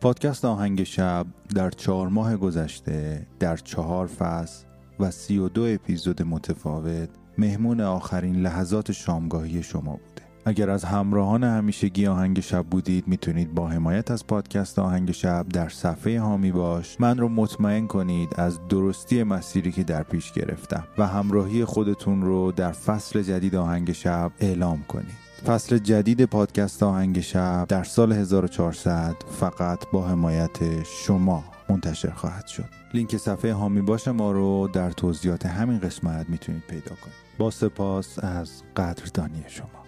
پادکست آهنگ شب در چهار ماه گذشته در چهار فصل و سی و دو اپیزود متفاوت مهمون آخرین لحظات شامگاهی شما بوده. اگر از همراهان همیشگی آهنگ شب بودید می‌تونید با حمایت از پادکست آهنگ شب در صفحه هامی باش. من رو مطمئن کنید از درستی مسیری که در پیش گرفتم و همراهی خودتون رو در فصل جدید آهنگ شب اعلام کنید. فصل جدید پادکست آهنگ شب در سال 1400 فقط با حمایت شما منتشر خواهد شد. لینک صفحه هامی باش ما رو در توضیحات همین قسمت می‌تونید پیدا کنید. با سپاس از قدردانی شما.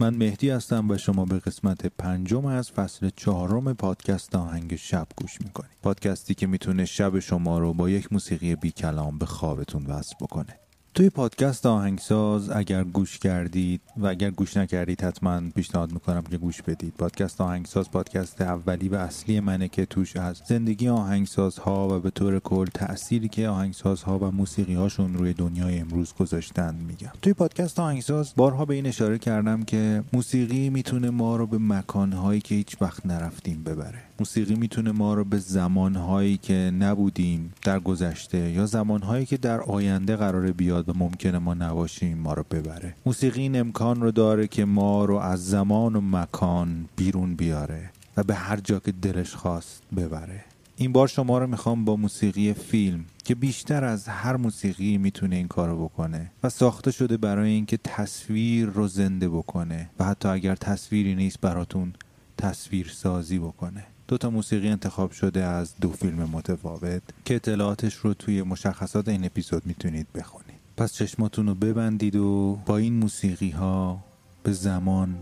من مهدی هستم و شما به قسمت پنجم از فصل چهارم پادکست آهنگ شب گوش می‌کنید. پادکستی که می‌تونه شب شما رو با یک موسیقی بی کلام به خوابتون وصل بکنه. توی پادکست آهنگساز اگر گوش کردید و اگر گوش نکردید حتما پیشنهاد می‌کنم که گوش بدید. پادکست آهنگساز پادکست اولی و اصلی منه که توش از زندگی آهنگسازها و به طور کل تأثیری که آهنگسازها و موسیقی هاشون روی دنیای امروز گذاشتن میگم. توی پادکست آهنگساز بارها به این اشاره کردم که موسیقی می‌تونه ما رو به مکانهایی که هیچ وقت نرفتیم ببره. موسیقی می‌تونه ما رو به زمانهایی که نبودیم در گذشته یا زمانهایی که در آینده قرار بیاد و ممکنه ما نباشیم ما رو ببره. موسیقی این امکان رو داره که ما رو از زمان و مکان بیرون بیاره و به هر جا که دلش خواست ببره. این بار شما رو می‌خوام با موسیقی فیلم که بیشتر از هر موسیقی می‌تونه این کارو بکنه و ساخته شده برای اینکه تصویر رو زنده بکنه و حتی اگر تصویری نیست براتون تصویر سازی بکنه. دو تا موسیقی انتخاب شده از دو فیلم متفاوت که اطلاعاتش رو توی مشخصات این اپیزود می‌تونید بخونید. پس چشماتون رو ببندید و با این موسیقی ها به زمان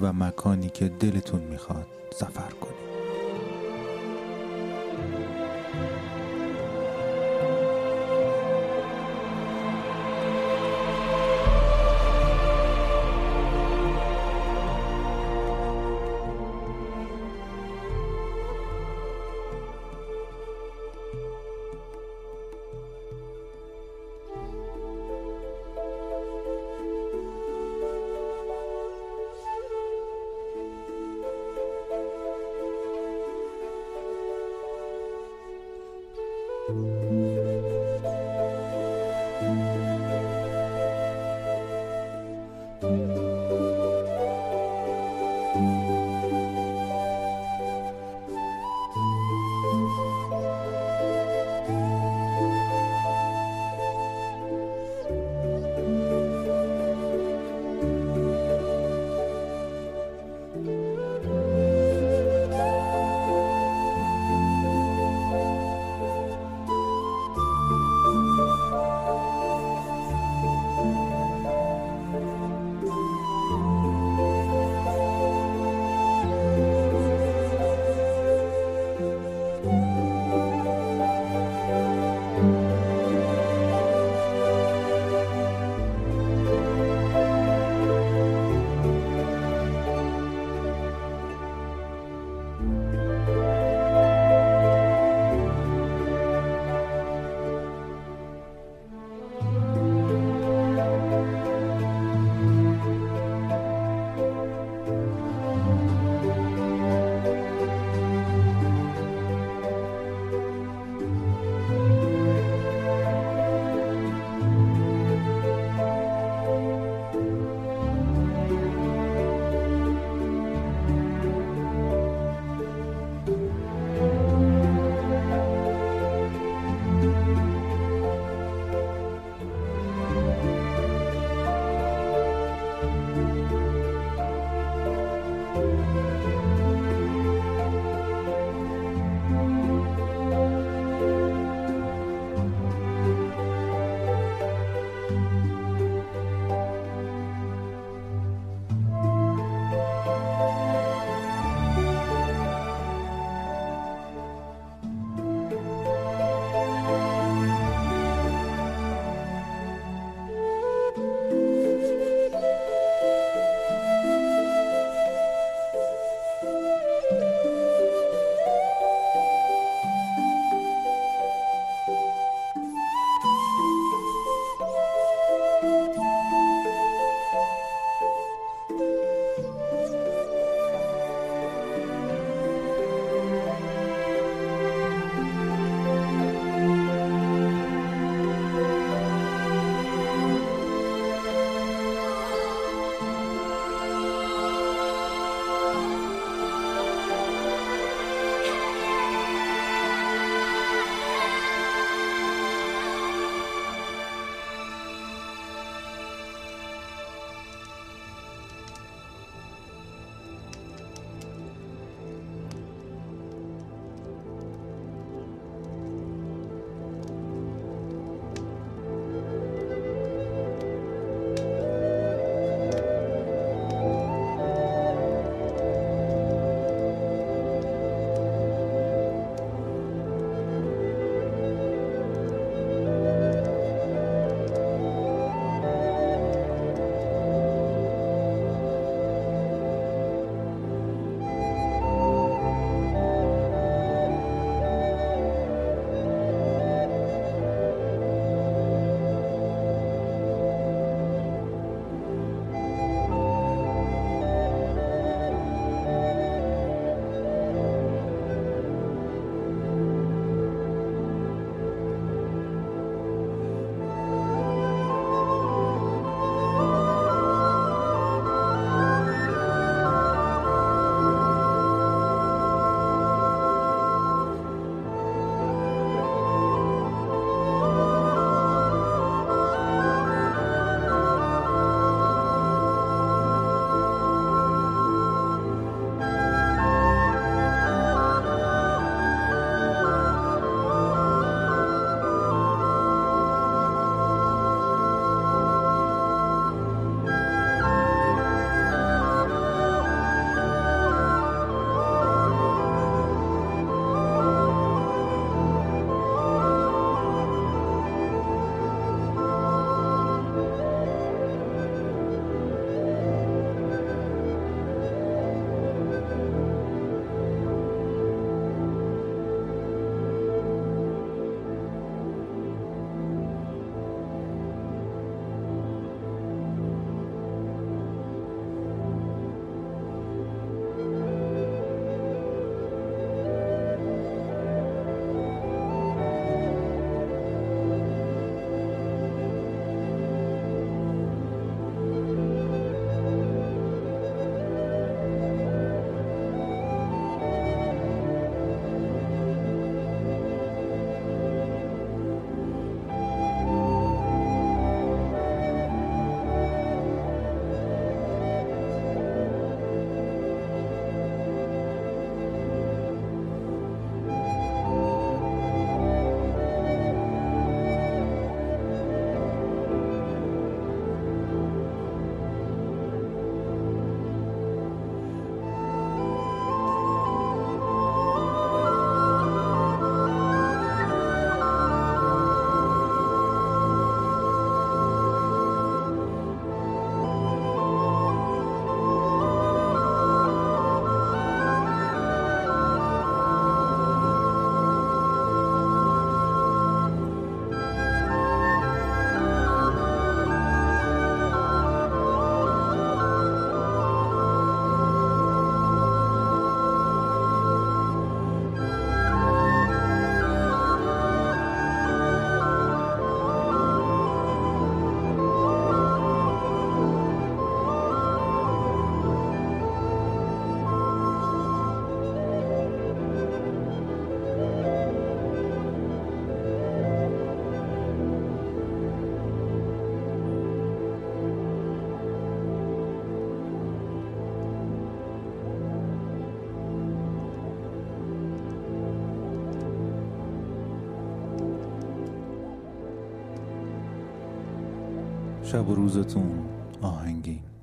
و مکانی که دلتون می‌خواد سفر کنید. شب و روزتون آهنگین.